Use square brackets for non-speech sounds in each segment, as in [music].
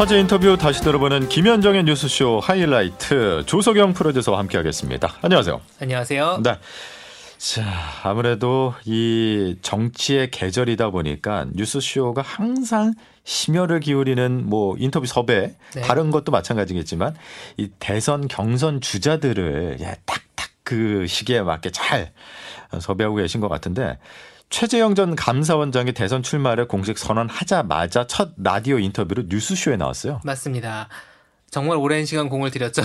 화제 인터뷰 다시 들어보는 김현정의 뉴스쇼 하이라이트 조석영 프로듀서와 함께하겠습니다. 안녕하세요. 안녕하세요. 네. 자, 아무래도 이 정치의 계절이다 보니까 뉴스쇼가 항상 심혈을 기울이는 뭐 인터뷰 섭외, 네. 다른 것도 마찬가지겠지만 이 대선 경선 주자들을 예, 딱딱 그 시기에 맞게 잘 섭외하고 계신 것 같은데 최재형 전 감사원장이 대선 출마를 공식 선언하자마자 첫 라디오 인터뷰로 뉴스쇼에 나왔어요. 맞습니다. 정말 오랜 시간 공을 들였죠.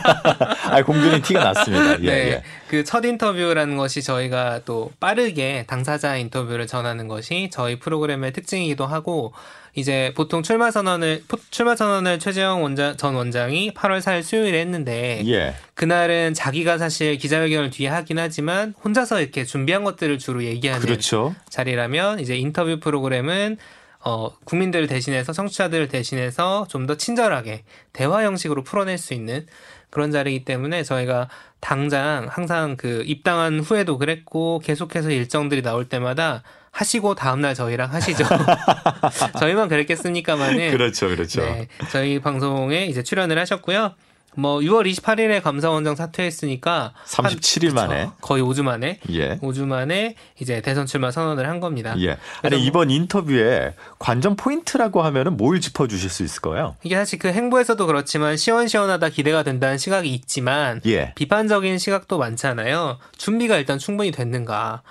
[laughs] 아, 공들인 티가 났습니다. 예, [laughs] 네. 예. 그첫 인터뷰라는 것이 저희가 또 빠르게 당사자 인터뷰를 전하는 것이 저희 프로그램의 특징이기도 하고 이제 보통 출마 선언을 출마 선언을 최재형 원장 전 원장이 8월 4일 수요일에 했는데 예. 그날은 자기가 사실 기자회견을 뒤에 하긴 하지만 혼자서 이렇게 준비한 것들을 주로 얘기하는 그렇죠. 자리라면 이제 인터뷰 프로그램은 어, 국민들을 대신해서 청취자들을 대신해서 좀 더 친절하게 대화 형식으로 풀어낼 수 있는 그런 자리이기 때문에 저희가 당장 항상 그 입당한 후에도 그랬고 계속해서 일정들이 나올 때마다 하시고 다음날 저희랑 하시죠. [laughs] [laughs] 저희만 그랬겠습니까만은. 그렇죠, 그렇죠. 네, 저희 방송에 이제 출연을 하셨고요. 뭐 6월 28일에 감사원장 사퇴했으니까 37일 한, 만에 거의 5주 만에 예. 5주 만에 이제 대선 출마 선언을 한 겁니다. 예. 아니 뭐 이번 인터뷰에 관전 포인트라고 하면은 뭘 짚어 주실 수 있을 거예요? 이게 사실 그 행보에서도 그렇지만 시원시원하다 기대가 된다는 시각이 있지만 예. 비판적인 시각도 많잖아요. 준비가 일단 충분히 됐는가.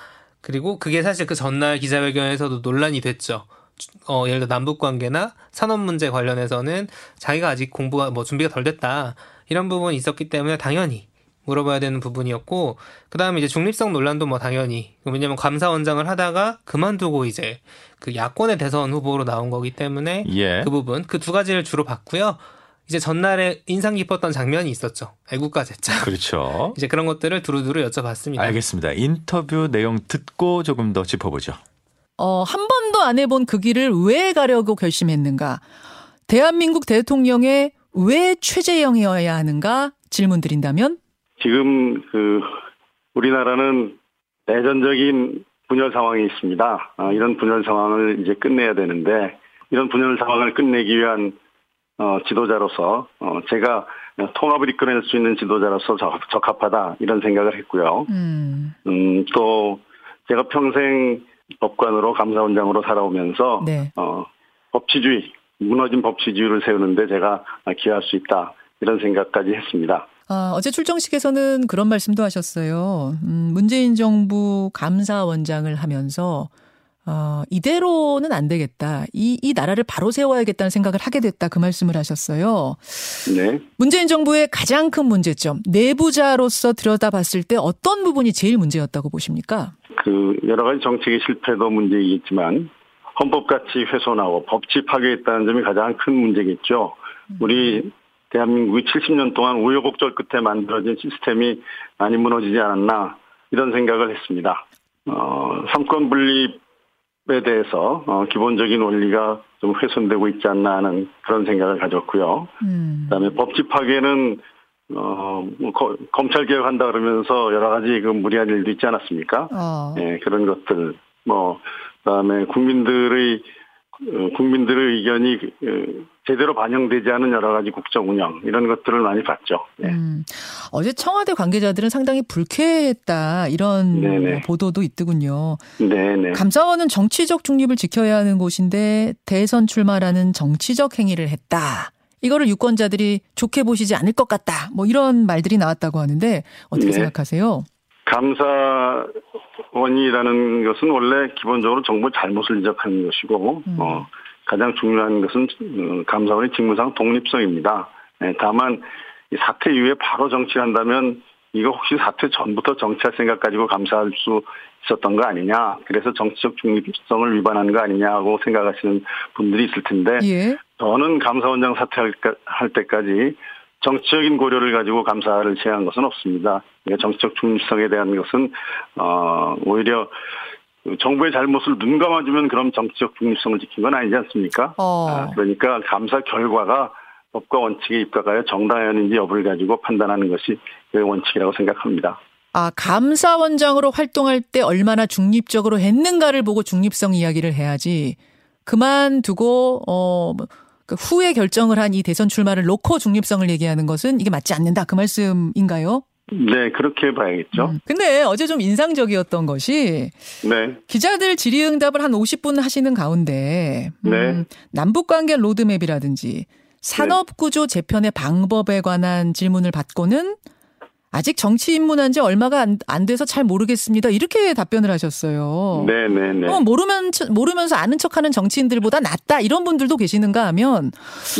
그리고 그게 사실 그 전날 기자회견에서도 논란이 됐죠. 어, 예를 들어 남북 관계나 산업 문제 관련해서는 자기가 아직 공부가 뭐 준비가 덜 됐다. 이런 부분이 있었기 때문에 당연히 물어봐야 되는 부분이었고 그다음에 이제 중립성 논란도 뭐 당연히 왜냐면 감사원장을 하다가 그만두고 이제 그 야권의 대선 후보로 나온 거기 때문에 예. 그 부분 그 두 가지를 주로 봤고요. 이제 전날에 인상 깊었던 장면이 있었죠. 애국가 제자. 그렇죠. [laughs] 이제 그런 것들을 두루두루 여쭤봤습니다. 알겠습니다. 인터뷰 내용 듣고 조금 더 짚어보죠. 어, 한 번도 안 해본 그 길을 왜 가려고 결심했는가? 대한민국 대통령의 왜 최재형이어야 하는가 질문 드린다면? 지금 그 우리나라는 내전적인 분열 상황이 있습니다. 아, 이런 분열 상황을 이제 끝내야 되는데 이런 분열 상황을 끝내기 위한 어, 지도자로서 어, 제가 통합을 이끌어낼 수 있는 지도자로서 적, 합하다 이런 생각을 했고요. 음. 음, 또 제가 평생 법관으로 감사원장으로 살아오면서 네. 어, 법치주의 무너진 법치주의를 세우는데 제가 기여할 수 있다 이런 생각까지 했습니다. 아, 어제 출정식에서는 그런 말씀도 하셨어요. 음, 문재인 정부 감사원장을 하면서 어, 이대로는 안 되겠다. 이, 이 나라를 바로 세워야겠다는 생각을 하게 됐다. 그 말씀을 하셨어요. 네. 문재인 정부의 가장 큰 문제점, 내부자로서 들여다봤을 때 어떤 부분이 제일 문제였다고 보십니까? 그, 여러 가지 정책의 실패도 문제이겠지만, 헌법 가치 훼손하고 법치 파괴했다는 점이 가장 큰 문제겠죠. 우리 대한민국이 70년 동안 우여곡절 끝에 만들어진 시스템이 많이 무너지지 않았나, 이런 생각을 했습니다. 어, 삼권 분립 에 대해서 어, 기본적인 원리가 좀 훼손되고 있지 않나 하는 그런 생각을 가졌고요. 음. 그다음에 법치 파괴는 어, 뭐 거, 검찰 개혁한다 그러면서 여러 가지 그 무리한 일도 있지 않았습니까? 어. 예, 그런 것들 뭐 그다음에 국민들의 어, 국민들의 의견이 그, 제대로 반영되지 않은 여러 가지 국정 운영 이런 것들을 많이 봤죠. 네. 음, 어제 청와대 관계자들은 상당히 불쾌했다 이런 네네. 보도도 있더군요. 네네. 감사원은 정치적 중립을 지켜야 하는 곳인데 대선 출마라는 정치적 행위를 했다. 이거를 유권자들이 좋게 보시지 않을 것 같다. 뭐 이런 말들이 나왔다고 하는데 어떻게 네. 생각하세요? 감사 원이라는 것은 원래 기본적으로 정부 잘못을 지적하는 것이고 음. 어, 가장 중요한 것은 어, 감사원의 직무상 독립성입니다. 네, 다만 이 사태 이후에 바로 정치한다면 이거 혹시 사태 전부터 정치할 생각 가지고 감사할 수 있었던 거 아니냐. 그래서 정치적 중립성을 위반한 거 아니냐고 생각하시는 분들이 있을 텐데 예. 저는 감사원장 사퇴할 때까지 정치적인 고려를 가지고 감사를 제한 것은 없습니다. 그러니까 정치적 중립성에 대한 것은 어 오히려 정부의 잘못을 눈 감아주면 그럼 정치적 중립성을 지킨 건 아니지 않습니까? 어. 아, 그러니까 감사 결과가 법과 원칙에 입각하여 정당했는지 여부를 가지고 판단하는 것이 그 원칙이라고 생각합니다. 아, 감사원장으로 활동할 때 얼마나 중립적으로 했는가를 보고 중립성 이야기를 해야지 그만두고 어 그 후에 결정을 한 이 대선 출마를 놓고 중립성을 얘기하는 것은 이게 맞지 않는다 그 말씀인가요? 네, 그렇게 봐야겠죠. 음. 근데 어제 좀 인상적이었던 것이 네. 기자들 질의응답을 한 50분 하시는 가운데 음, 네. 남북관계 로드맵이라든지 산업구조 재편의 방법에 관한 질문을 받고는 아직 정치 입문한 지 얼마가 안, 안 돼서 잘 모르겠습니다. 이렇게 답변을 하셨어요. 네네네. 어, 모르면, 모르면서 아는 척하는 정치인들보다 낫다 이런 분들도 계시는가 하면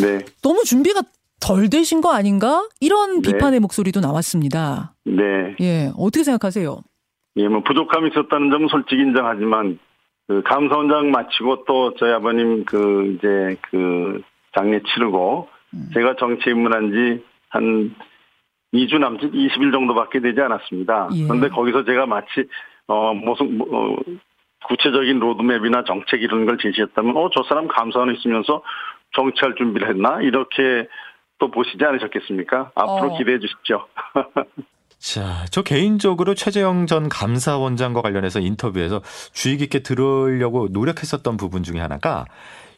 네. 너무 준비가 덜 되신 거 아닌가? 이런 네. 비판의 목소리도 나왔습니다. 네. 예, 어떻게 생각하세요? 예, 뭐 부족함이 있었다는 점은 솔직히 인정하지만 그 감사원장 마치고 또 저희 아버님 그 이제 그 장례 치르고 음. 제가 정치 입문한 지한 2주 남짓 20일 정도밖에 되지 않았습니다. 예. 그런데 거기서 제가 마치 어 무슨 뭐, 어, 구체적인 로드맵이나 정책 이런 걸 제시했다면 어 저 사람 감사원에 있으면서 정치할 준비를 했나 이렇게 또 보시지 않으셨겠습니까? 앞으로 어. 기대해 주십시오. [laughs] 자, 저 개인적으로 최재형 전 감사원장과 관련해서 인터뷰에서 주의 깊게 들으려고 노력했었던 부분 중에 하나가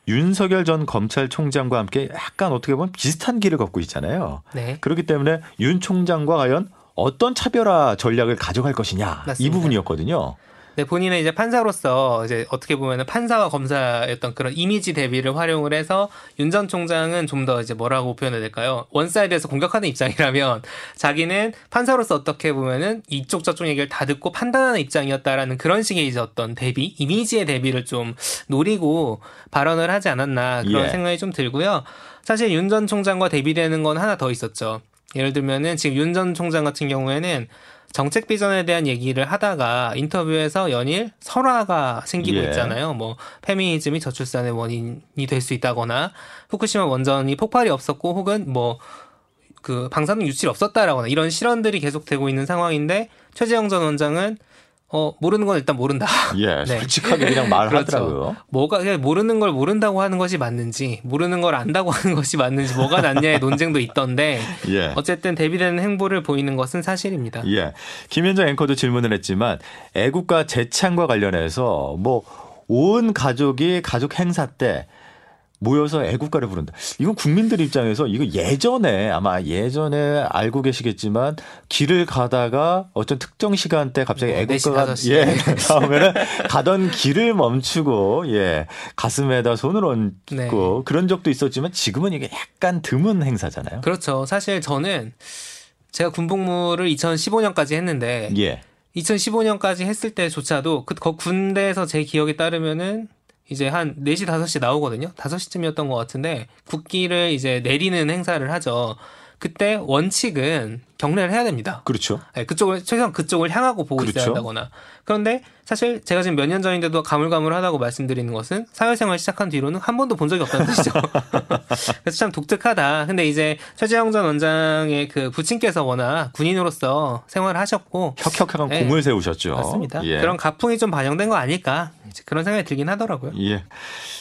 윤석열 전 검찰총장과 함께 약간 어떻게 보면 비슷한 길을 걷고 있잖아요. 네. 그렇기 때문에 윤 총장과 과연 어떤 차별화 전략을 가져갈 것이냐 맞습니다. 이 부분이었거든요. 네, 본인은 이제 판사로서 이제 어떻게 보면은 판사와 검사였던 그런 이미지 대비를 활용을 해서 윤 전 총장은 좀 더 이제 뭐라고 표현해야 될까요? one side에서 공격하는 입장이라면 [laughs] 자기는 판사로서 어떻게 보면은 이쪽 저쪽 얘기를 다 듣고 판단하는 입장이었다라는 그런 식의 이제 어떤 대비, 이미지의 대비를 좀 노리고 발언을 하지 않았나 그런 예. 생각이 좀 들고요. 사실 윤 전 총장과 대비되는 건 하나 더 있었죠. 예를 들면은 지금 윤 전 총장 같은 경우에는 정책 비전에 대한 얘기를 하다가 인터뷰에서 연일 설화가 생기고 예. 있잖아요. 뭐 페미니즘이 저출산의 원인이 될 수 있다거나 후쿠시마 원전이 폭발이 없었고 혹은 뭐 그 방사능 유출이 없었다라거나 이런 실언들이 계속되고 있는 상황인데 최재형 전 원장은 어, 모르는 건 일단 모른다. 예, [laughs] 네. 솔직하게 그냥 [laughs] 말하더라고요. 그렇죠. 뭐가, 모르는 걸 모른다고 하는 것이 맞는지, 모르는 걸 안다고 [laughs] 하는 것이 맞는지, 뭐가 낫냐의 논쟁도 있던데, 예. 어쨌든 대비되는 행보를 보이는 것은 사실입니다. 예. 김현정 앵커도 질문을 했지만, 애국가 재창과 관련해서 뭐, 온 가족이 가족 행사 때 모여서 애국가를 부른다. 이건 국민들 입장에서 이거 예전에 아마 예전에 알고 계시겠지만 길을 가다가 어떤 특정 시간대 갑자기 뭐 애국가가 예 [laughs] 나오면은 가던 길을 멈추고 예 가슴에다 손을 얹고 네. 그런 적도 있었지만 지금은 이게 약간 드문 행사잖아요. 그렇죠. 사실 저는 제가 군복무를 2015년까지 했는데 예. 2015년까지 했을 때조차도 그 군대에서 제 기억에 따르면은 이제 한 4시, 5시 나오거든요. 5시쯤이었던 것 같은데 국기를 이제 내리는 행사를 하죠. 그때 원칙은 경례를 해야 됩니다. 그렇죠. 네, 그쪽을 최소한 그쪽을 향하고 보고 그렇죠. 있어야 한다거나. 그런데 사실 제가 지금 몇 년 전인데도 가물가물하다고 말씀드리는 것은 사회생활 시작한 뒤로는 한 번도 본 적이 없다는 뜻이죠. [laughs] 그래서 참 독특하다. 근데 이제 최재형 전 원장의 그 부친께서 워낙 군인으로서 생활을 하셨고 혁혁한 네, 공을 세우셨죠. 맞습니다. 예. 그런 가풍이 좀 반영된 거 아닐까 그런 생각이 들긴 하더라고요. 예.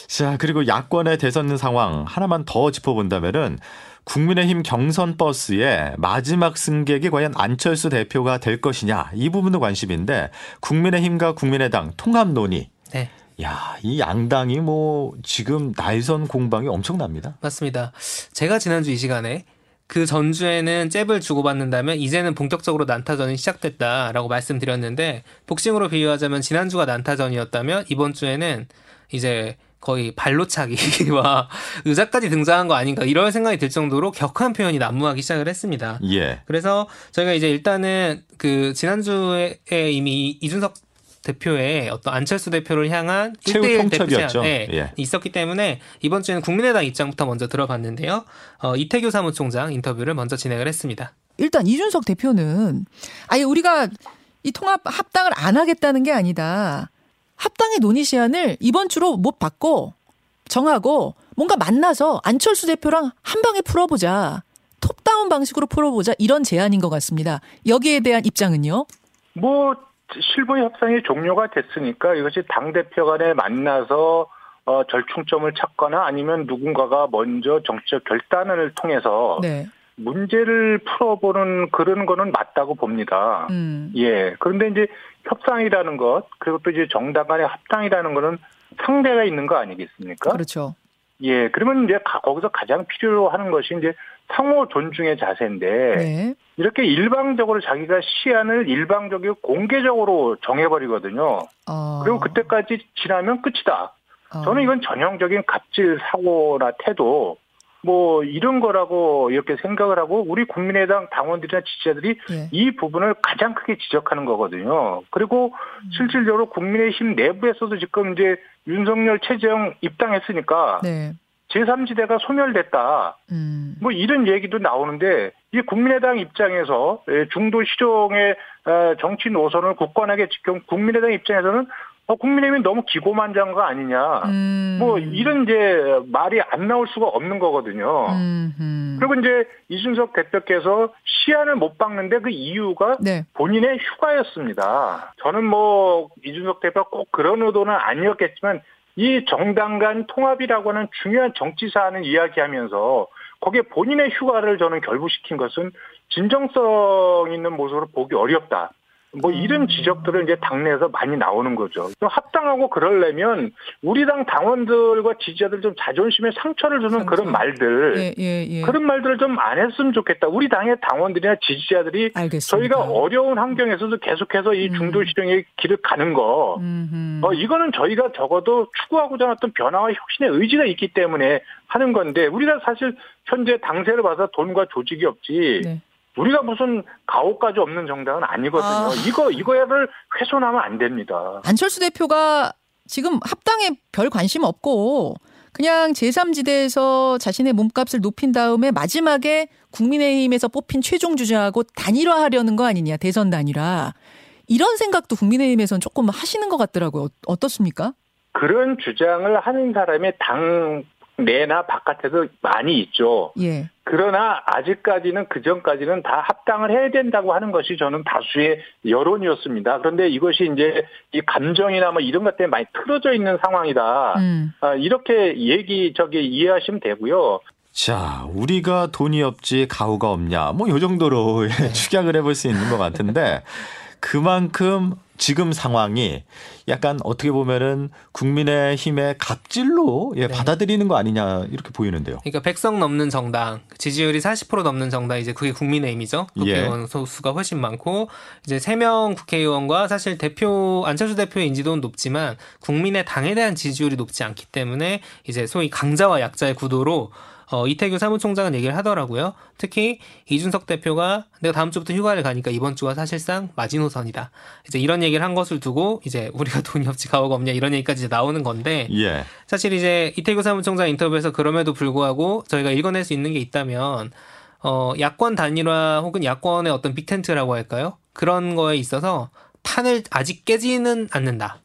자 그리고 야권의 대선 상황 하나만 더 짚어본다면은. 국민의힘 경선 버스에 마지막 승객이 과연 안철수 대표가 될 것이냐 이 부분도 관심인데 국민의힘과 국민의당 통합 논의. 네. 야, 이 양당이 뭐 지금 날선 공방이 엄청납니다. 맞습니다. 제가 지난주 이 시간에 그 전주에는 잽을 주고받는다면 이제는 본격적으로 난타전이 시작됐다라고 말씀드렸는데 복싱으로 비유하자면 지난주가 난타전이었다면 이번 주에는 이제 거의 발로 차기와 [laughs] 의자까지 등장한 거 아닌가 이런 생각이 들 정도로 격한 표현이 난무하기 시작을 했습니다. 예. 그래서 저희가 이제 일단은 그 지난주에 이미 이준석 대표의 어떤 안철수 대표를 향한 1대1 대표 제안 네, 예. 있었기 때문에 이번 주에는 국민의당 입장부터 먼저 들어봤는데요. 어, 이태규 사무총장 인터뷰를 먼저 진행을 했습니다. 일단 이준석 대표는 아예 우리가 이 통합 합당을 안 하겠다는 게 아니다. 합당의 논의 시한을 이번 주로 못 받고 정하고 뭔가 만나서 안철수 대표랑 한 방에 풀어보자. 톱다운 방식으로 풀어보자. 이런 제안인 것 같습니다. 여기에 대한 입장은요? 뭐 실무 협상이 종료가 됐으니까 이것이 당 대표 간에 만나서 어, 절충점을 찾거나 아니면 누군가가 먼저 정치적 결단을 통해서 네. 문제를 풀어보는 그런 거는 맞다고 봅니다. 음. 예. 그런데 이제 협상이라는 것, 그리고 또 이제 정당 간의 합당이라는 거는 상대가 있는 거 아니겠습니까? 그렇죠. 예, 그러면 이제 거기서 가장 필요로 하는 것이 이제 상호 존중의 자세인데 네. 이렇게 일방적으로 자기가 시안을 일방적으로 공개적으로 정해버리거든요. 어. 그리고 그때까지 지나면 끝이다. 어. 저는 이건 전형적인 갑질 사고나 태도 뭐 이런 거라고 이렇게 생각을 하고 우리 국민의당 당원들이나 지지자들이 예. 이 부분을 가장 크게 지적하는 거거든요. 그리고 음. 실질적으로 국민의힘 내부에서도 지금 이제 윤석열 최재형 입당했으니까 네. 제3지대가 소멸됐다. 음. 뭐 이런 얘기도 나오는데 이 국민의당 입장에서 예, 중도 실용의 어, 정치 노선을 굳건하게 지켜 국민의당 입장에서는 어, 국민의힘이 너무 기고만장한 거 아니냐. 음. 뭐 이런 이제 말이 안 나올 수가 없는 거거든요. 음. 그리고 이제 이준석 대표께서 시안을 못 박는데 그 이유가 네. 본인의 휴가였습니다. 저는 뭐 이준석 대표가 꼭 그런 의도는 아니었겠지만 이 정당 간 통합이라고 하는 중요한 정치 사안을 이야기하면서 거기에 본인의 휴가를 저는 결부시킨 것은 진정성 있는 모습으로 보기 어렵다. 뭐 이런 음. 지적들을 이제 당내에서 많이 나오는 거죠. 합당하고 그러려면 우리 당 당원들과 지지자들 좀 자존심에 상처를 주는 상처. 그런 말들, 예, 예, 예. 그런 말들을 좀 안 했으면 좋겠다. 우리 당의 당원들이나 지지자들이 알겠습니다. 저희가 어려운 환경에서도 계속해서 이 음. 중도 실용의 길을 가는 거, 음 어, 이거는 저희가 적어도 추구하고자 하는 어떤 변화와 혁신의 의지가 있기 때문에 하는 건데 우리가 사실 현재 당세를 봐서 돈과 조직이 없지. 네. 우리가 무슨 가오까지 없는 정당은 아니거든요. 아. 이거 이거를 훼손하면 안 됩니다. 안철수 대표가 지금 합당에 별 관심 없고 그냥 제3지대에서 자신의 몸값을 높인 다음에 마지막에 국민의힘에서 뽑힌 최종 주자하고 단일화하려는 거 아니냐 대선 단일화 이런 생각도 국민의힘에서는 조금 하시는 것 같더라고요. 어떻습니까? 그런 주장을 하는 사람의 당 내나 바깥에도 많이 있죠. 예. 그러나 아직까지는 그 전까지는 다 합당을 해야 된다고 하는 것이 저는 다수의 여론이었습니다. 그런데 이것이 이제 이 감정이나 뭐 이런 것 때문에 많이 틀어져 있는 상황이다. 음. 아, 이렇게 얘기 저기 이해하시면 되고요. 자, 우리가 돈이 없지 가오가 없냐. 뭐 요 정도로 네. [laughs] 축약을 해볼 수 있는 것 같은데 그만큼 지금 상황이 약간 어떻게 보면은 국민의 힘의 갑질로 예, 네. 받아들이는 거 아니냐 이렇게 보이는데요. 그러니까 백성 넘는 정당 지지율이 40% 넘는 정당 이제 그게 국민의힘이죠. 국회의원 예. 수가 훨씬 많고 이제 3명 국회의원과 사실 대표 안철수 대표의 인지도는 높지만 국민의 당에 대한 지지율이 높지 않기 때문에 이제 소위 강자와 약자의 구도로 어, 이태규 사무총장은 얘기를 하더라고요. 특히 이준석 대표가 내가 다음 주부터 휴가를 가니까 이번 주가 사실상 마지노선이다. 이제 이런 얘기를 한 것을 두고 이제 우리가 [laughs] 돈이 없지 가오가 없냐 이런 얘기까지 나오는 건데 예. 사실 이제 이태규 사무총장 인터뷰에서 그럼에도 불구하고 저희가 읽어낼 수 있는 게 있다면 어, 야권 단일화 혹은 야권의 어떤 빅텐트라고 할까요? 그런 거에 있어서 판을 아직 깨지는 않는다.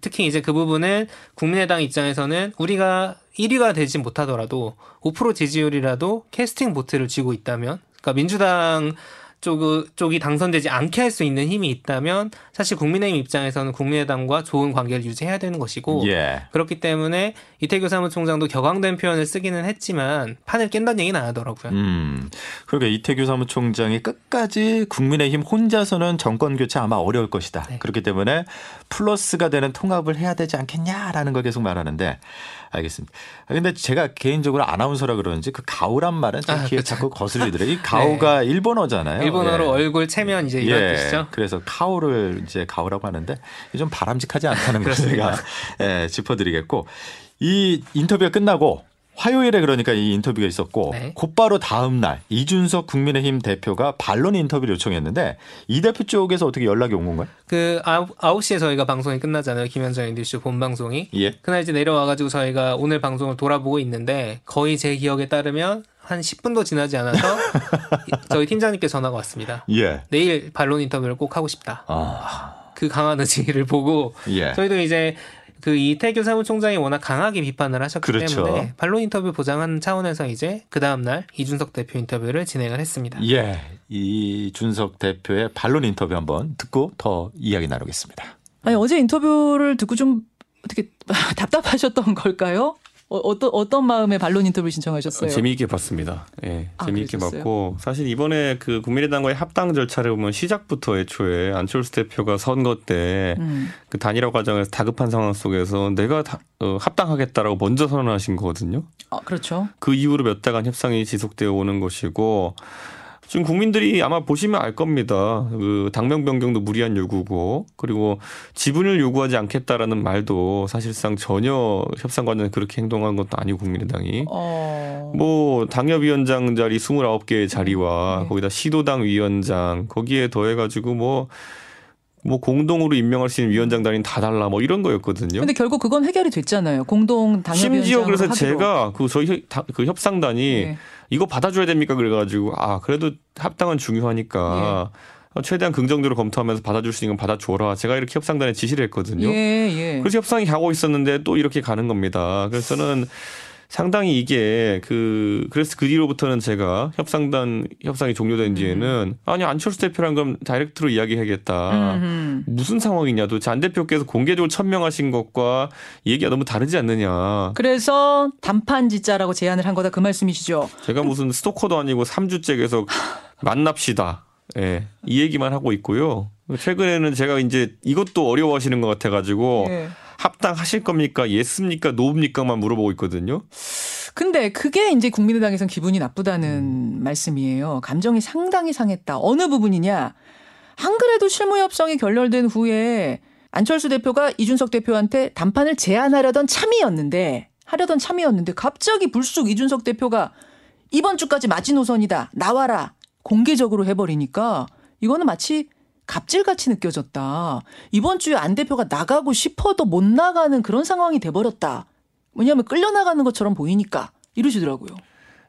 특히 이제 그 부분은 국민의당 입장에서는 우리가 1위가 되지 못하더라도 5% 지지율이라도 캐스팅 보트를 쥐고 있다면, 그러니까 민주당 쪽, 쪽이 당선되지 않게 할 수 있는 힘이 있다면 사실 국민의힘 입장에서는 국민의당과 좋은 관계를 유지해야 되는 것이고 예. 그렇기 때문에 이태규 사무총장도 격앙된 표현을 쓰기는 했지만 판을 깬다는 얘기는 안 하더라고요. 음. 그러니까 이태규 사무총장이 끝까지 국민의힘 혼자서는 정권 교체 아마 어려울 것이다. 네. 그렇기 때문에 플러스가 되는 통합을 해야 되지 않겠냐라는 걸 계속 말하는데 알겠습니다. 아, 근데 제가 개인적으로 아나운서라 그러는지 그 가오란 말은 제 아, 귀에 그렇죠. 자꾸 거슬리더라고요. 이 [laughs] 가오가 네. 일본어잖아요. 일본어로 예. 얼굴 체면 이제 이런 예. 뜻이죠. 그래서 카오를 이제 가오라고 하는데 좀 바람직하지 않다는 [laughs] 걸 제가 예, 짚어드리겠고 이 인터뷰가 끝나고 화요일에 그러니까 이 인터뷰가 있었고 네. 곧바로 다음 날 이준석 국민의힘 대표가 반론 인터뷰를 요청했는데 이 대표 쪽에서 어떻게 연락이 온 건가요? 그 9, 9시에 저희가 방송이 끝나잖아요. 김현정 인디쇼 본 방송이. 예. 그날 이제 내려와 가지고 저희가 오늘 방송을 돌아보고 있는데 거의 제 기억에 따르면 한 10분도 지나지 않아서 [laughs] 저희 팀장님께 전화가 왔습니다. 예. 내일 반론 인터뷰를 꼭 하고 싶다. 아. 그 강한 의지를 보고 예. 저희도 이제 그 이태규 사무총장이 워낙 강하게 비판을 하셨기 그렇죠. 때문에 반론 인터뷰 보장하는 차원에서 이제 그 다음 날 이준석 대표 인터뷰를 진행을 했습니다. 예, 이준석 대표의 반론 인터뷰 한번 듣고 더 이야기 나누겠습니다. 아니 어제 인터뷰를 듣고 좀 어떻게 [laughs] 답답하셨던 걸까요? 어, 떤 어떤 마음에 반론 인터뷰 신청하셨어요? 재미있게 봤습니다. 예, 네, 아, 재미있게 그러셨어요? 봤고 사실 이번에 그 국민의당과의 합당 절차를 보면 시작부터 애초에 안철수 대표가 선거 때그 음. 그 단일화 과정에서 다급한 상황 속에서 내가 다, 어, 합당하겠다라고 먼저 선언하신 거거든요. 아, 그렇죠. 그 이후로 몇 달간 협상이 지속되어 오는 것이고 지금 국민들이 아마 보시면 알 겁니다. 그 당명 변경도 무리한 요구고 그리고 지분을 요구하지 않겠다라는 말도 사실상 전혀 협상 과정에 그렇게 행동한 것도 아니고 국민의당이 어... 뭐 당협위원장 자리 29개의 자리와 네. 거기다 시도당 위원장 거기에 더해 가지고 뭐뭐 뭐 공동으로 임명할 수 있는 위원장 단위는 다 달라 뭐 이런 거였거든요. 근데 결국 그건 해결이 됐잖아요. 공동 당협위원장 심지어 그래서 하기로. 제가 그 저희 그 협상단이 네. 이거 받아줘야 됩니까? 그래가지고 아 그래도 합당은 중요하니까 예. 최대한 긍정적으로 검토하면서 받아줄 수 있는 건 받아줘라. 제가 이렇게 협상단에 지시를 했거든요. 예, 예. 그래서 협상이 가고 있었는데 또 이렇게 가는 겁니다. 그래서 저는 상당히 이게 그 그래서 그 뒤로부터는 제가 협상단 협상이 종료된 뒤에는 음. 아니 안철수 대표랑 그럼 다이렉트로 이야기하겠다. 음. 무슨 상황이냐 도대체 안 대표께서 공개적으로 천명하신 것과 얘기가 너무 다르지 않느냐. 그래서 단판 짓자라고 제안을 한 거다 그 말씀이시죠. 제가 무슨 스토커도 아니고 3주째 계속 만납시다. 예. 네, 이 얘기만 하고 있고요. 최근에는 제가 이제 이것도 어려워하시는 것 같아가지고 네. 합당하실 겁니까? 예습니까? 노입니까만 물어보고 있거든요. 근데 그게 이제 국민의당에선 기분이 나쁘다는 음. 말씀이에요. 감정이 상당히 상했다. 어느 부분이냐? 한 그래도 실무협상이 결렬된 후에 안철수 대표가 이준석 대표한테 단판을 제안하려던 참이었는데 하려던 참이었는데 갑자기 불쑥 이준석 대표가 이번 주까지 마지노선이다. 나와라. 공개적으로 해버리니까 이거는 마치 갑질같이 느껴졌다. 이번 주에 안 대표가 나가고 싶어도 못 나가는 그런 상황이 돼버렸다. 왜냐하면 끌려나가는 것처럼 보이니까 이러시더라고요.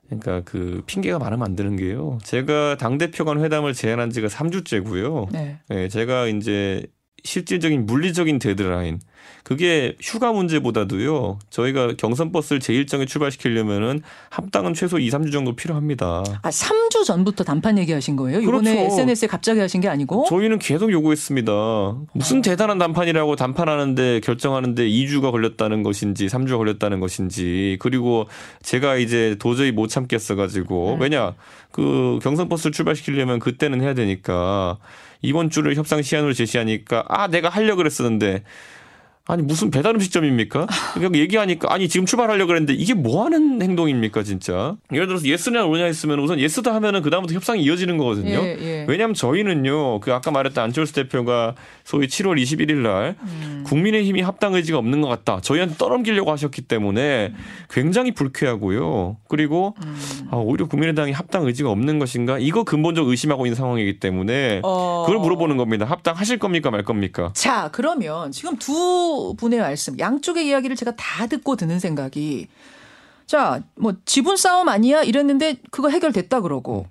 그러니까 그 핑계가 많으면 안 되는 게요. 제가 당 대표 간 회담을 제안한 지가 3주째고요. 네. 네. 제가 이제 실질적인 물리적인 데드라인 그게 휴가 문제보다도요. 저희가 경선 버스를 제 일정에 출발시키려면은 합당은 최소 2, 3주 정도 필요합니다. 아, 3주 전부터 단판 얘기하신 거예요? 이번에 그렇죠. SNS에 갑자기 하신 게 아니고? 저희는 계속 요구했습니다. 무슨 어. 대단한 단판이라고 단판하는데 결정하는데 2주가 걸렸다는 것인지 3주가 걸렸다는 것인지 그리고 제가 이제 도저히 못 참겠어 가지고 네. 왜냐 그 경선 버스를 출발시키려면 그때는 해야 되니까 이번 주를 협상 시한으로 제시하니까 아 내가 하려 그랬었는데 아니 무슨 배달 음식점입니까? 그냥 얘기하니까 아니 지금 출발하려고 그랬는데 이게 뭐 하는 행동입니까 진짜? 예를 들어서 예스냐 노냐 했으면 우선 예스다 하면은 그다음부터 협상이 이어지는 거거든요. 예, 예. 왜냐하면 저희는요 그 아까 말했던 안철수 대표가 소위 7월 21일 날 음. 국민의힘이 합당 의지가 없는 것 같다. 저희한테 떠넘기려고 하셨기 때문에 굉장히 불쾌하고요. 그리고 음. 아, 오히려 국민의당이 합당 의지가 없는 것인가? 이거 근본적 의심하고 있는 상황이기 때문에 어. 그걸 물어보는 겁니다. 합당하실 겁니까 말 겁니까? 자 그러면 지금 두 분의 말씀, 양쪽의 이야기를 제가 다 듣고 드는 생각이 자, 뭐 지분 싸움 아니야 이랬는데 그거 해결됐다 그러고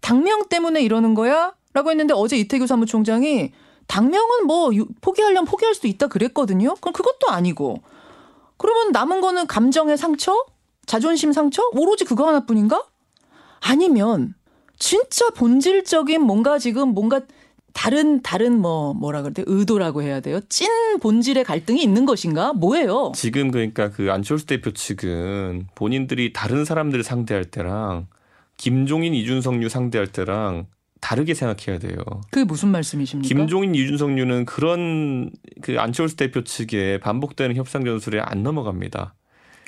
당명 때문에 이러는 거야? 라고 했는데 어제 이태규 사무총장이 당명은 뭐 포기하려면 포기할 수도 있다 그랬거든요. 그럼 그것도 아니고. 그러면 남은 거는 감정의 상처? 자존심 상처? 오로지 그거 하나뿐인가? 아니면 진짜 본질적인 뭔가 지금 뭔가 다른 다른 뭐 뭐라 그래 의도라고 해야 돼요. 찐 본질의 갈등이 있는 것인가? 뭐예요? 지금 그러니까 그 안철수 대표 측은 본인들이 다른 사람들을 상대할 때랑 김종인 이준석류 상대할 때랑 다르게 생각해야 돼요. 그게 무슨 말씀이십니까? 김종인 이준석류는 그런 그 안철수 대표 측에 반복되는 협상 전술에 안 넘어갑니다.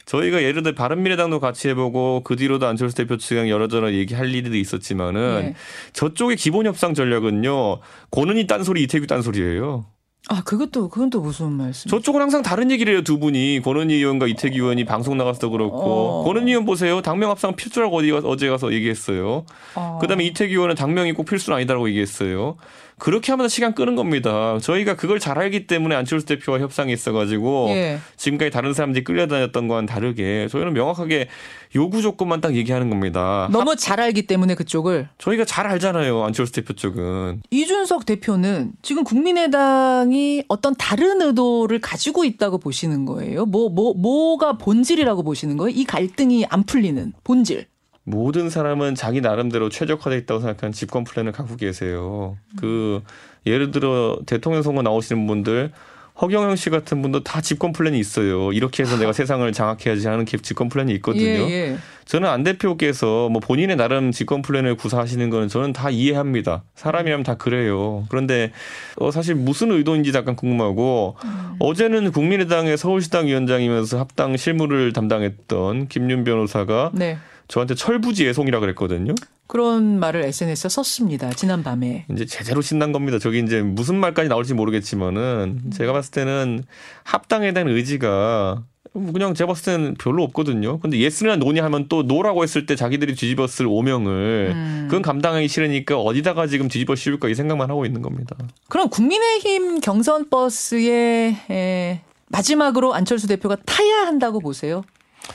저희가 예를 들어 바른미래당도 같이 해보고 그 뒤로도 안철수 대표 측은 여러저러 얘기할 일이 있었지만은 네. 저쪽의 기본 협상 전략은요 고는이 딴소리 이태규 딴소리예요. 아, 그것도, 그건 또 무슨 말씀? 저쪽은 항상 다른 얘기를 해요, 두 분이. 권은희 의원과 이태기 의원이 방송 나가서도 그렇고. 어. 권은희 의원 보세요. 당명 합상 필수라고 어디, 어제 가서 얘기했어요. 어. 그 다음에 이태기 의원은 당명이 꼭 필수는 아니다라고 얘기했어요. 그렇게 하면서 시간 끄는 겁니다. 저희가 그걸 잘 알기 때문에 안철수 대표와 협상이 있어가지고 예. 지금까지 다른 사람들이 끌려다녔던 거와는 다르게 저희는 명확하게 요구 조건만 딱 얘기하는 겁니다. 너무 잘 알기 때문에 그쪽을 저희가 잘 알잖아요. 안철수 대표 쪽은 이준석 대표는 지금 국민의당이 어떤 다른 의도를 가지고 있다고 보시는 거예요. 뭐뭐 뭐, 가 본질이라고 보시는 거예요? 이 갈등이 안 풀리는 본질. 모든 사람은 자기 나름대로 최적화돼 있다고 생각하는 집권 플랜을 갖고 계세요. 그 예를 들어 대통령 선거 나오시는 분들 허경영 씨 같은 분도 다 집권 플랜이 있어요. 이렇게 해서 내가 [laughs] 세상을 장악해야지 하는 집권 플랜이 있거든요. 예, 예. 저는 안 대표께서 뭐 본인의 나름 집권 플랜을 구사하시는 거는 저는 다 이해합니다. 사람이라면 다 그래요. 그런데 어 사실 무슨 의도인지 잠깐 궁금하고 음. 어제는 국민의당의 서울시당 위원장이면서 합당 실무를 담당했던 김윤 변호사가 네. 저한테 철부지 애송이라 그랬거든요. 그런 말을 SNS에 썼습니다. 지난 밤에. 이제 제대로 신난 겁니다. 저기 이제 무슨 말까지 나올지 모르겠지만은 음. 제가 봤을 때는 합당에 대한 의지가 그냥 제가 봤을 때는 별로 없거든요. 근데 yes냐 no니 하면 또 no라고 했을 때 자기들이 뒤집었을 오명을 음. 그건 감당하기 싫으니까 어디다가 지금 뒤집어 씌울까 이 생각만 하고 있는 겁니다. 그럼 국민의힘 경선 버스에 에, 마지막으로 안철수 대표가 타야 한다고 보세요?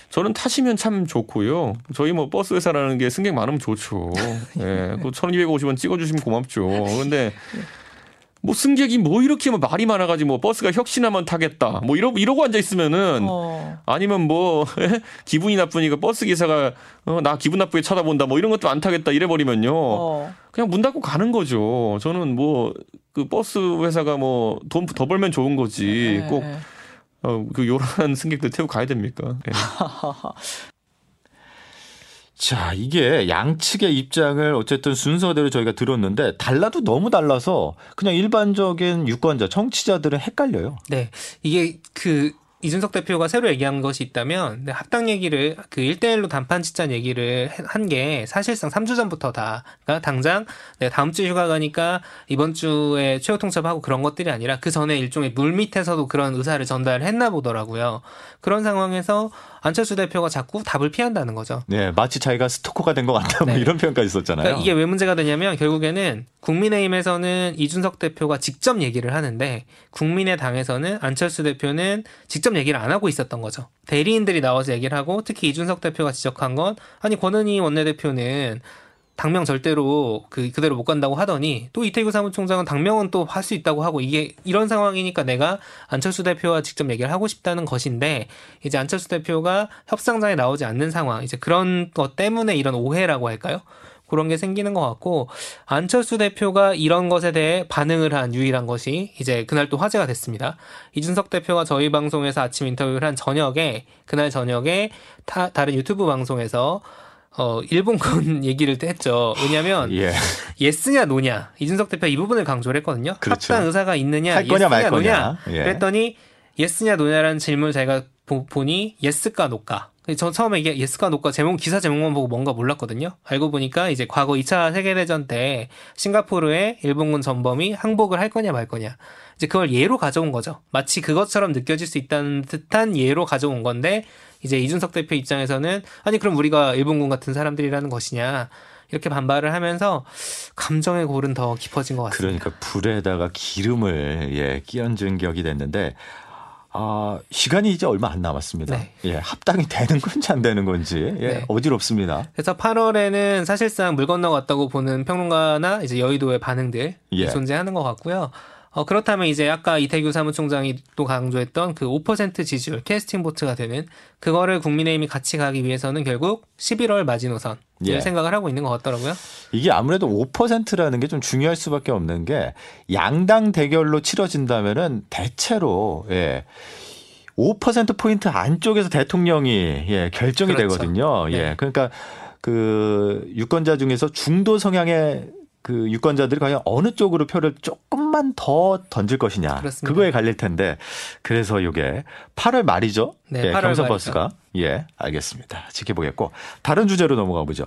저는 타시면 참 좋고요. 저희 뭐 버스 회사라는 게 승객 많으면 좋죠. [laughs] 예. 그 1250원 찍어 주시면 고맙죠. 근데 뭐 승객이 뭐 이렇게 뭐 말이 많아가지고 뭐 버스가 혁신하면 타겠다. 뭐 이러, 이러고 앉아 있으면은 어. 아니면 뭐 [laughs] 기분이 나쁘니까 버스 기사가 어, 나 기분 나쁘게 쳐다본다. 뭐 이런 것도 안 타겠다. 이래 버리면요. 어. 그냥 문 닫고 가는 거죠. 저는 뭐 그 버스 회사가 뭐 돈 더 벌면 좋은 거지. 네. 꼭 어, 그 요란한 승객들 태우고 가야 됩니까? 네. [laughs] 자, 이게 양측의 입장을 어쨌든 순서대로 저희가 들었는데 달라도 너무 달라서 그냥 일반적인 유권자, 청취자들은 헷갈려요. 네. 이게 그 이준석 대표가 새로 얘기한 것이 있다면 합당 얘기를 그 1대1로 단판 짓자는 얘기를 한 게 사실상 3주 전부터 다 그러니까 당장 네, 다음 주 휴가 가니까 이번 주에 최후 통첩하고 그런 것들이 아니라 그 전에 일종의 물 밑에서도 그런 의사를 전달했나 보더라고요. 그런 상황에서 안철수 대표가 자꾸 답을 피한다는 거죠. 네, 마치 자기가 스토커가 된 것 같다 뭐 네. 이런 표현까지 있었잖아요. 그러니까 이게 왜 문제가 되냐면 결국에는 국민의힘에서는 이준석 대표가 직접 얘기를 하는데 국민의당에서는 안철수 대표는 직접 얘기를 안 하고 있었던 거죠. 대리인들이 나와서 얘기를 하고 특히 이준석 대표가 지적한 건 아니 권은희 원내대표는 당명 절대로 그 그대로 못 간다고 하더니 또 이태규 사무총장은 당명은 또 할 수 있다고 하고 이게 이런 상황이니까 내가 안철수 대표와 직접 얘기를 하고 싶다는 것인데 이제 안철수 대표가 협상장에 나오지 않는 상황 이제 그런 것 때문에 이런 오해라고 할까요? 그런 게 생기는 것 같고 안철수 대표가 이런 것에 대해 반응을 한 유일한 것이 이제 그날 또 화제가 됐습니다. 이준석 대표가 저희 방송에서 아침 인터뷰를 한 저녁에 그날 저녁에 타, 다른 유튜브 방송에서 어, 일본군 [laughs] 얘기를 했죠. 왜냐면, 예. yes냐, no냐. 이준석 대표 이 부분을 강조를 했거든요. 그렇죠. 합당 의사가 있느냐, 할 거냐, yes냐, no냐. 예. 그랬더니, yes냐, no냐라는 질문을 제가 보, 니 イエスか, ノーか. 저 처음에 이게 イエスか ノーか 제목 기사 제목만 보고 뭔가 몰랐거든요. 알고 보니까 이제 과거 2차 세계 대전 때 싱가포르에 일본군 전범이 항복을 할 거냐 말 거냐. 이제 그걸 예로 가져온 거죠. 마치 그것처럼 느껴질 수 있다는 듯한 예로 가져온 건데 이제 이준석 대표 입장에서는 아니 그럼 우리가 일본군 같은 사람들이라는 것이냐. 이렇게 반발을 하면서 감정의 골은 더 깊어진 것 같습니다. 그러니까 불에다가 기름을 예, 끼얹은 격이 됐는데 아, 시간이 이제 얼마 안 남았습니다. 네. 예, 합당이 되는 건지 안 되는 건지 예, 네. 어지럽습니다. 그래서 8월에는 사실상 물 건너갔다고 보는 평론가나 이제 여의도의 반응들이 예. 존재하는 것 같고요. 어, 그렇다면 이제 아까 이태규 사무총장이 또 강조했던 그 5% 지지율 캐스팅 보트가 되는 그거를 국민의힘이 같이 가기 위해서는 결국 11월 마지노선 예. 생각을 하고 있는 것 같더라고요. 이게 아무래도 5%라는 게 좀 중요할 수밖에 없는 게 양당 대결로 치러진다면은 대체로 예. 5% 포인트 안쪽에서 대통령이 예, 결정이 그렇죠. 되거든요. 예. 네. 그러니까 그 유권자 중에서 중도 성향의 그 유권자들이 과연 어느 쪽으로 표를 조금만 더 던질 것이냐 그렇습니다. 그거에 갈릴 텐데 그래서 이게 8월 말이죠. 네, 예, 8월 경선 버스가 예 알겠습니다. 지켜보겠고 다른 주제로 넘어가 보죠.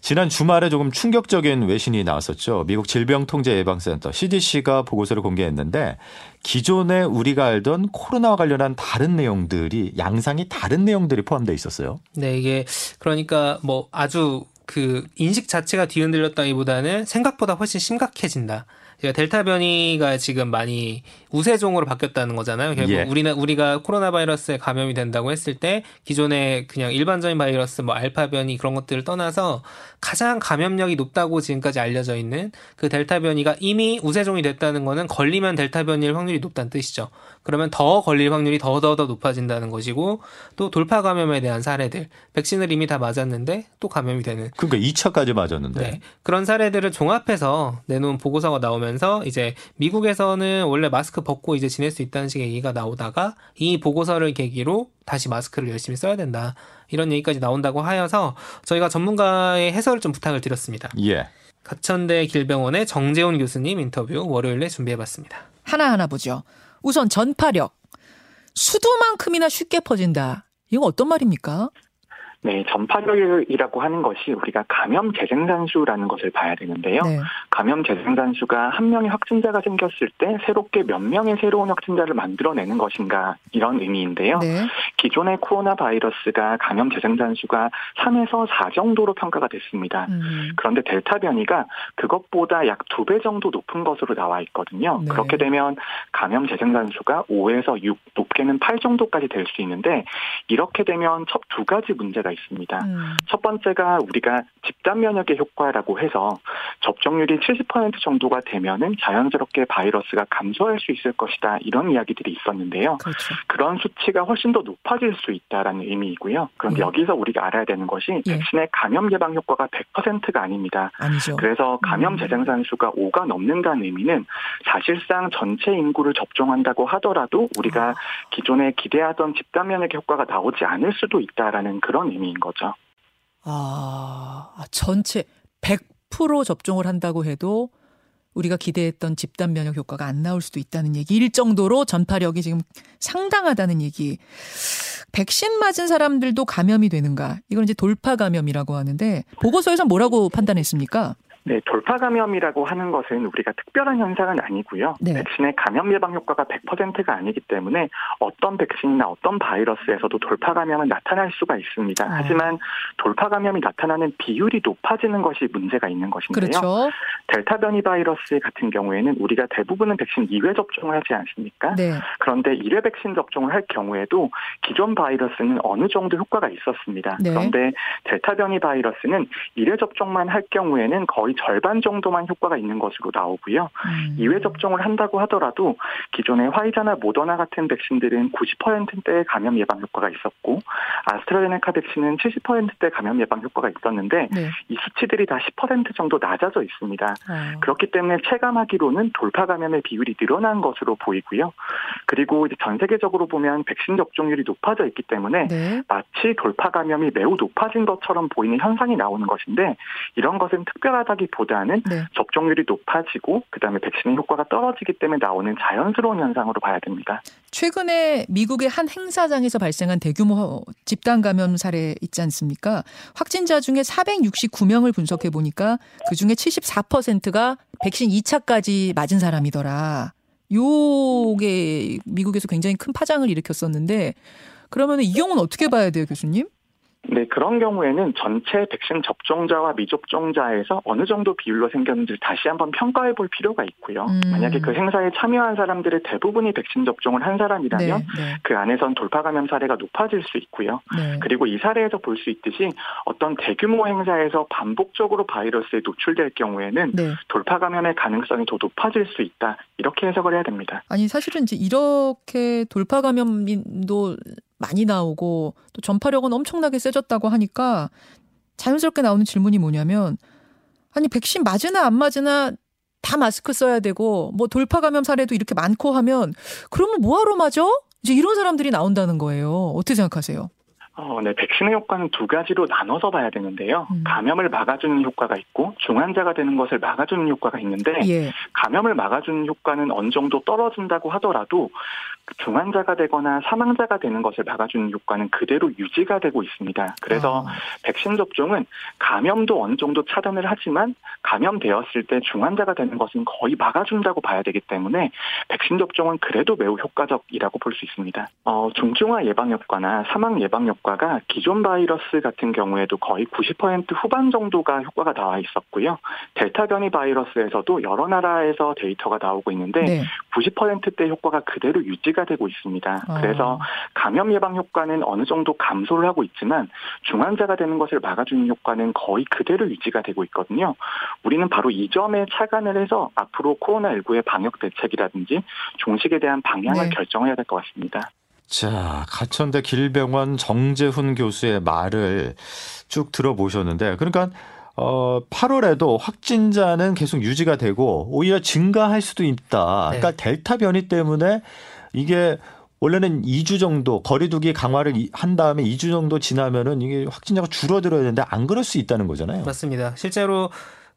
지난 주말에 조금 충격적인 외신이 나왔었죠. 미국 질병통제예방센터 CDC가 보고서를 공개했는데 기존에 우리가 알던 코로나와 관련한 다른 내용들이 양상이 다른 내용들이 포함되어 있었어요. 네 이게 그러니까 뭐 아주 그 인식 자체가 뒤흔들렸다기보다는 생각보다 훨씬 심각해진다. 그러니까 델타 변이가 지금 많이 우세종으로 바뀌었다는 거잖아요. 결국 예. 우리는 우리가 코로나 바이러스에 감염이 된다고 했을 때 기존에 그냥 일반적인 바이러스 뭐 알파 변이 그런 것들을 떠나서 가장 감염력이 높다고 지금까지 알려져 있는 그 델타 변이가 이미 우세종이 됐다는 거는 걸리면 델타 변이일 확률이 높다는 뜻이죠. 그러면 더 걸릴 확률이 더더 더 높아진다는 것이고 또 돌파 감염에 대한 사례들 백신을 이미 다 맞았는데 또 감염이 되는 그러니까 2차까지 맞았는데. 네. 그런 사례들을 종합해서 내놓은 보고서가 나오면서 이제 미국에서는 원래 마스크 벗고 이제 지낼 수 있다는 식의 얘기가 나오다가 이 보고서를 계기로 다시 마스크를 열심히 써야 된다. 이런 얘기까지 나온다고 하여서 저희가 전문가의 해설을 좀 부탁을 드렸습니다. 예. 가천대 길병원의 정재훈 교수님 인터뷰 월요일에 준비해봤습니다. 하나하나 보죠. 우선 전파력. 수두만큼이나 쉽게 퍼진다. 이거 어떤 말입니까? 네, 전파력이라고 하는 것이 우리가 감염 재생산수라는 것을 봐야 되는데요. 네. 감염 재생산수가 한 명의 확진자가 생겼을 때 새롭게 몇 명의 새로운 확진자를 만들어내는 것인가 이런 의미인데요. 네. 기존의 코로나 바이러스가 감염 재생산수가 3에서 4 정도로 평가가 됐습니다. 음. 그런데 델타 변이가 그것보다 약 두 배 정도 높은 것으로 나와 있거든요. 네. 그렇게 되면 감염 재생산수가 5에서 6, 높게는 8 정도까지 될 수 있는데 이렇게 되면 첫 두 가지 문제가 문제가 있습니다. 음. 첫 번째가 우리가 집단 면역의 효과라고 해서 접종률이 70% 정도가 되면은 자연스럽게 바이러스가 감소할 수 있을 것이다 이런 이야기들이 있었는데요. 그렇죠. 그런 수치가 훨씬 더 높아질 수 있다라는 의미이고요. 그런데 음. 여기서 우리가 알아야 되는 것이 예. 백신의 감염 예방 효과가 100%가 아닙니다. 아니죠. 그래서 감염 음. 재생산 수가 5가 넘는다는 의미는 사실상 전체 인구를 접종한다고 하더라도 우리가 아. 기존에 기대하던 집단 면역 효과가 나오지 않을 수도 있다라는 그런 의미. 의미인 거죠. 아, 전체 100% 접종을 한다고 해도 우리가 기대했던 집단 면역 효과가 안 나올 수도 있다는 얘기일 정도로 전파력이 지금 상당하다는 얘기. 백신 맞은 사람들도 감염이 되는가? 이건 이제 돌파 감염이라고 하는데 보고서에서 뭐라고 판단했습니까? 네, 돌파 감염이라고 하는 것은 우리가 특별한 현상은 아니고요. 네. 백신의 감염 예방 효과가 100%가 아니기 때문에 어떤 백신이나 어떤 바이러스에서도 돌파 감염은 나타날 수가 있습니다. 아. 하지만 돌파 감염이 나타나는 비율이 높아지는 것이 문제가 있는 것인데요. 그렇죠. 델타 변이 바이러스 같은 경우에는 우리가 대부분은 백신 2회 접종을 하지 않습니까? 네. 그런데 1회 백신 접종을 할 경우에도 기존 바이러스는 어느 정도 효과가 있었습니다. 네. 그런데 델타 변이 바이러스는 1회 접종만 할 경우에는 거의 거의 절반 정도만 효과가 있는 것으로 나오고요. 음. 2회 접종을 한다고 하더라도 기존의 화이자나 모더나 같은 백신들은 90%대의 감염 예방 효과가 있었고 아스트라제네카 백신은 70%대 감염 예방 효과가 있었는데 네. 이 수치들이 다 10% 정도 낮아져 있습니다. 아. 그렇기 때문에 체감하기로는 돌파 감염의 비율이 늘어난 것으로 보이고요. 그리고 이제 전 세계적으로 보면 백신 접종률이 높아져 있기 때문에 네. 마치 돌파 감염이 매우 높아진 것처럼 보이는 현상이 나오는 것인데 이런 것은 특별하다 하기보다는 네. 접종률이 높아지고 그다음에 백신의 효과가 떨어지기 때문에 나오는 자연스러운 현상으로 봐야 됩니다. 최근에 미국의 한 행사장에서 발생한 대규모 집단 감염 사례 있지 않습니까? 확진자 중에 469명을 분석해 보니까 그 중에 74%가 백신 2차까지 맞은 사람이더라. 요게 미국에서 굉장히 큰 파장을 일으켰었는데 그러면 이 경우는 어떻게 봐야 돼요, 교수님? 네, 그런 경우에는 전체 백신 접종자와 미접종자에서 어느 정도 비율로 생겼는지 다시 한번 평가해 볼 필요가 있고요. 음. 만약에 그 행사에 참여한 사람들의 대부분이 백신 접종을 한 사람이라면 네, 네. 그 안에선 돌파 감염 사례가 높아질 수 있고요. 네. 그리고 이 사례에서 볼 수 있듯이 어떤 대규모 행사에서 반복적으로 바이러스에 노출될 경우에는 네. 돌파 감염의 가능성이 더 높아질 수 있다. 이렇게 해석을 해야 됩니다. 아니 사실은 이제 이렇게 돌파 감염도 많이 나오고 또 전파력은 엄청나게 세졌다고 하니까 자연스럽게 나오는 질문이 뭐냐면 아니 백신 맞으나 안 맞으나 다 마스크 써야 되고 뭐 돌파 감염 사례도 이렇게 많고 하면 그러면 뭐하러 맞아? 이제 이런 사람들이 나온다는 거예요. 어떻게 생각하세요? 어, 네, 백신의 효과는 두 가지로 나눠서 봐야 되는데요. 음. 감염을 막아주는 효과가 있고 중환자가 되는 것을 막아주는 효과가 있는데 예. 감염을 막아주는 효과는 어느 정도 떨어진다고 하더라도 중환자가 되거나 사망자가 되는 것을 막아주는 효과는 그대로 유지가 되고 있습니다. 그래서 아. 백신 접종은 감염도 어느 정도 차단을 하지만 감염되었을 때 중환자가 되는 것은 거의 막아준다고 봐야 되기 때문에 백신 접종은 그래도 매우 효과적이라고 볼 수 있습니다. 어, 중증화 예방 효과나 사망 예방 효과가 기존 바이러스 같은 경우에도 거의 90% 후반 정도가 효과가 나와 있었고요. 델타 변이 바이러스에서도 여러 나라에서 데이터가 나오고 있는데 네. 90%대 효과가 그대로 유지가 유지가 되고 있습니다. 아. 그래서 감염 예방 효과는 어느 정도 감소를 하고 있지만 중환자가 되는 것을 막아주는 효과는 거의 그대로 유지가 되고 있거든요. 우리는 바로 이 점에 착안을 해서 앞으로 코로나19의 방역 대책이라든지 종식에 대한 방향을 네. 결정해야 될 것 같습니다. 자, 가천대 길병원 정재훈 교수의 말을 쭉 들어보셨는데, 그러니까 어, 8월에도 확진자는 계속 유지가 되고 오히려 증가할 수도 있다. 그러니까 네. 델타 변이 때문에 이게 원래는 2주 정도 거리두기 강화를 한 다음에 2주 정도 지나면은 이게 확진자가 줄어들어야 되는데 안 그럴 수 있다는 거잖아요. 맞습니다. 실제로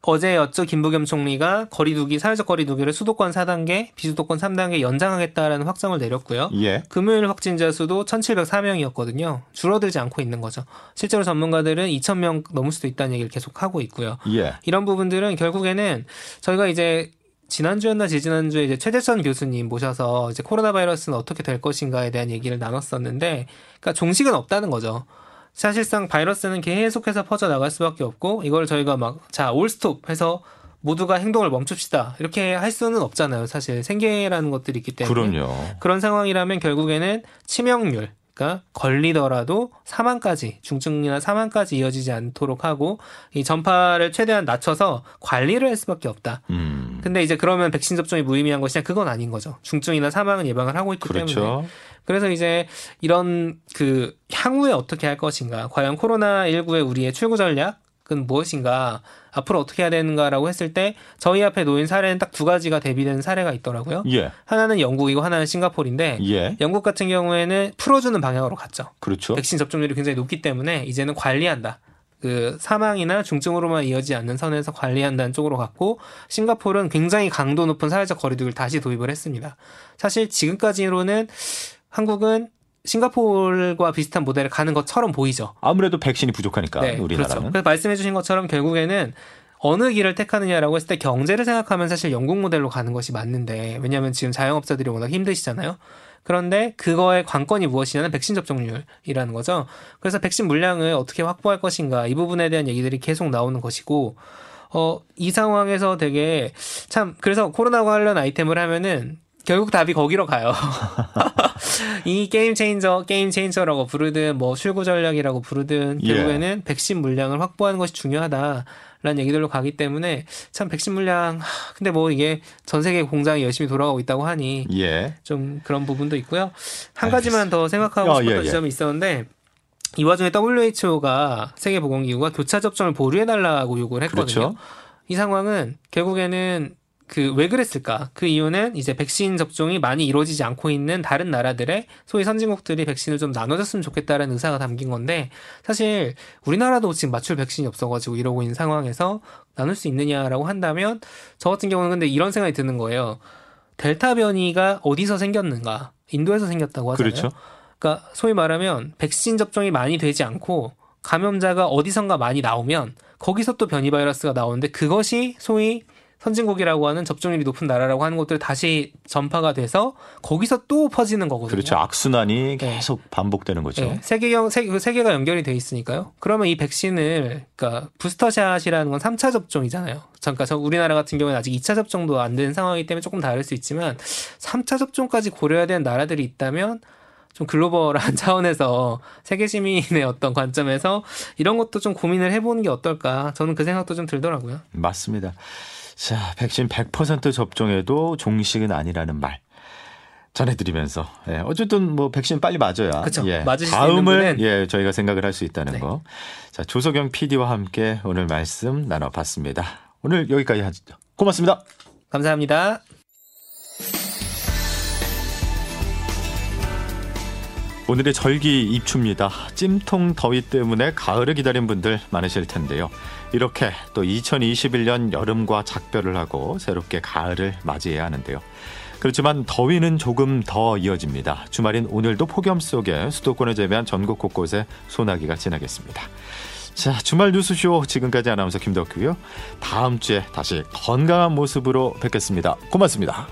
어제였죠 김부겸 총리가 거리두기 사회적 거리두기를 수도권 4단계, 비수도권 3단계 연장하겠다라는 확정을 내렸고요. 예. 금요일 확진자 수도 1,704명이었거든요. 줄어들지 않고 있는 거죠. 실제로 전문가들은 2,000명 넘을 수도 있다는 얘기를 계속 하고 있고요. 예. 이런 부분들은 결국에는 저희가 이제 지난주였나 지지난주에 이제 최재천 교수님 모셔서 이제 코로나 바이러스는 어떻게 될 것인가에 대한 얘기를 나눴었는데, 그러니까 종식은 없다는 거죠. 사실상 바이러스는 계속해서 퍼져 나갈 수밖에 없고 이걸 저희가 막 자 올스톱 해서 모두가 행동을 멈춥시다 이렇게 할 수는 없잖아요. 사실 생계라는 것들이 있기 때문에 그럼요. 그런 상황이라면 결국에는 치명률 그러니까 걸리더라도 사망까지 중증이나 사망까지 이어지지 않도록 하고 이 전파를 최대한 낮춰서 관리를 할 수밖에 없다. 음. 근데 이제 그러면 백신 접종이 무의미한 것이냐 그건 아닌 거죠. 중증이나 사망은 예방을 하고 있기 그렇죠. 때문에 그래서 이제 이런 그 향후에 어떻게 할 것인가 과연 코로나 19의 우리의 출구 전략 은 무엇인가 앞으로 어떻게 해야 되는가라고 했을 때 저희 앞에 놓인 사례는 딱 두 가지가 대비되는 사례가 있더라고요. 예. 하나는 영국이고 하나는 싱가포르인데 예. 영국 같은 경우에는 풀어주는 방향으로 갔죠. 그렇죠. 백신 접종률이 굉장히 높기 때문에 이제는 관리한다. 그 사망이나 중증으로만 이어지지 않는 선에서 관리한다는 쪽으로 갔고 싱가포르는 굉장히 강도 높은 사회적 거리두기를 다시 도입을 했습니다. 사실 지금까지로는 한국은 싱가포르와 비슷한 모델을 가는 것처럼 보이죠. 아무래도 백신이 부족하니까 네, 우리나라는. 그렇죠. 그래서 말씀해주신 것처럼 결국에는 어느 길을 택하느냐라고 했을 때 경제를 생각하면 사실 영국 모델로 가는 것이 맞는데 왜냐하면 지금 자영업자들이 워낙 힘드시잖아요. 그런데 그거의 관건이 무엇이냐는 백신 접종률이라는 거죠. 그래서 백신 물량을 어떻게 확보할 것인가 이 부분에 대한 얘기들이 계속 나오는 것이고 어, 이 상황에서 되게 참 그래서 코로나 관련 아이템을 하면은 결국 답이 거기로 가요. [laughs] 이 game changer, game changer라고 부르든 뭐 출구 전략이라고 부르든 예. 결국에는 예. 백신 물량을 확보하는 것이 중요하다. 라는 얘기들로 가기 때문에 참 백신 물량 근데 뭐 이게 전 세계 공장이 열심히 돌아가고 있다고 하니 예. 좀 그런 부분도 있고요. 한 가지만 더 생각하고 어, 싶었던 예, 예. 지점이 있었는데 이 와중에 WHO가 세계보건기구가 교차 접종을 보류해 달라고 요구를 했거든요. 그렇죠. 이 상황은 결국에는 그 왜 그랬을까? 그 이유는 이제 백신 접종이 많이 이루어지지 않고 있는 다른 나라들의 소위 선진국들이 백신을 좀 나눠줬으면 좋겠다는 의사가 담긴 건데 사실 우리나라도 지금 맞출 백신이 없어가지고 이러고 있는 상황에서 나눌 수 있느냐라고 한다면 저 같은 경우는 근데 이런 생각이 드는 거예요. 델타 변이가 어디서 생겼는가? 인도에서 생겼다고 하잖아요. 그렇죠. 그러니까 소위 말하면 백신 접종이 많이 되지 않고 감염자가 어디선가 많이 나오면 거기서 또 변이 바이러스가 나오는데 그것이 소위 선진국이라고 하는 접종률이 높은 나라라고 하는 것들 다시 전파가 돼서 거기서 또 퍼지는 거거든요. 그렇죠. 악순환이 네. 계속 반복되는 거죠. 네. 세계경 세계, 그 세계가 연결이 돼 있으니까요. 그러면 이 백신을 그러니까 부스터샷이라는 건 3차 접종이잖아요. 그러니까 저 우리나라 같은 경우는 아직 2차 접종도 안 된 상황이기 때문에 조금 다를 수 있지만 3차 접종까지 고려해야 되는 나라들이 있다면 좀 글로벌한 [laughs] 차원에서 세계 시민의 어떤 관점에서 이런 것도 좀 고민을 해보는 게 어떨까 저는 그 생각도 좀 들더라고요. 맞습니다. 자, 백신 100% 접종해도 종식은 아니라는 말. 전해드리면서 예, 어쨌든 뭐 백신 빨리 맞아야 그쵸, 예, 다음을 예 저희가 생각을 할 수 있다는 네. 거. 자 조석영 PD와 함께 오늘 말씀 나눠봤습니다. 오늘 여기까지 하죠. 고맙습니다. 감사합니다. 오늘의 절기 입추입니다. 찜통 더위 때문에 가을을 기다린 분들 많으실 텐데요. 이렇게 또 2021년 여름과 작별을 하고 새롭게 가을을 맞이해야 하는데요. 그렇지만 더위는 조금 더 이어집니다. 주말인 오늘도 폭염 속에 수도권을 제외한 전국 곳곳에 소나기가 지나겠습니다. 자, 주말 뉴스쇼 지금까지 아나운서 김덕규요. 다음 주에 다시 건강한 모습으로 뵙겠습니다. 고맙습니다.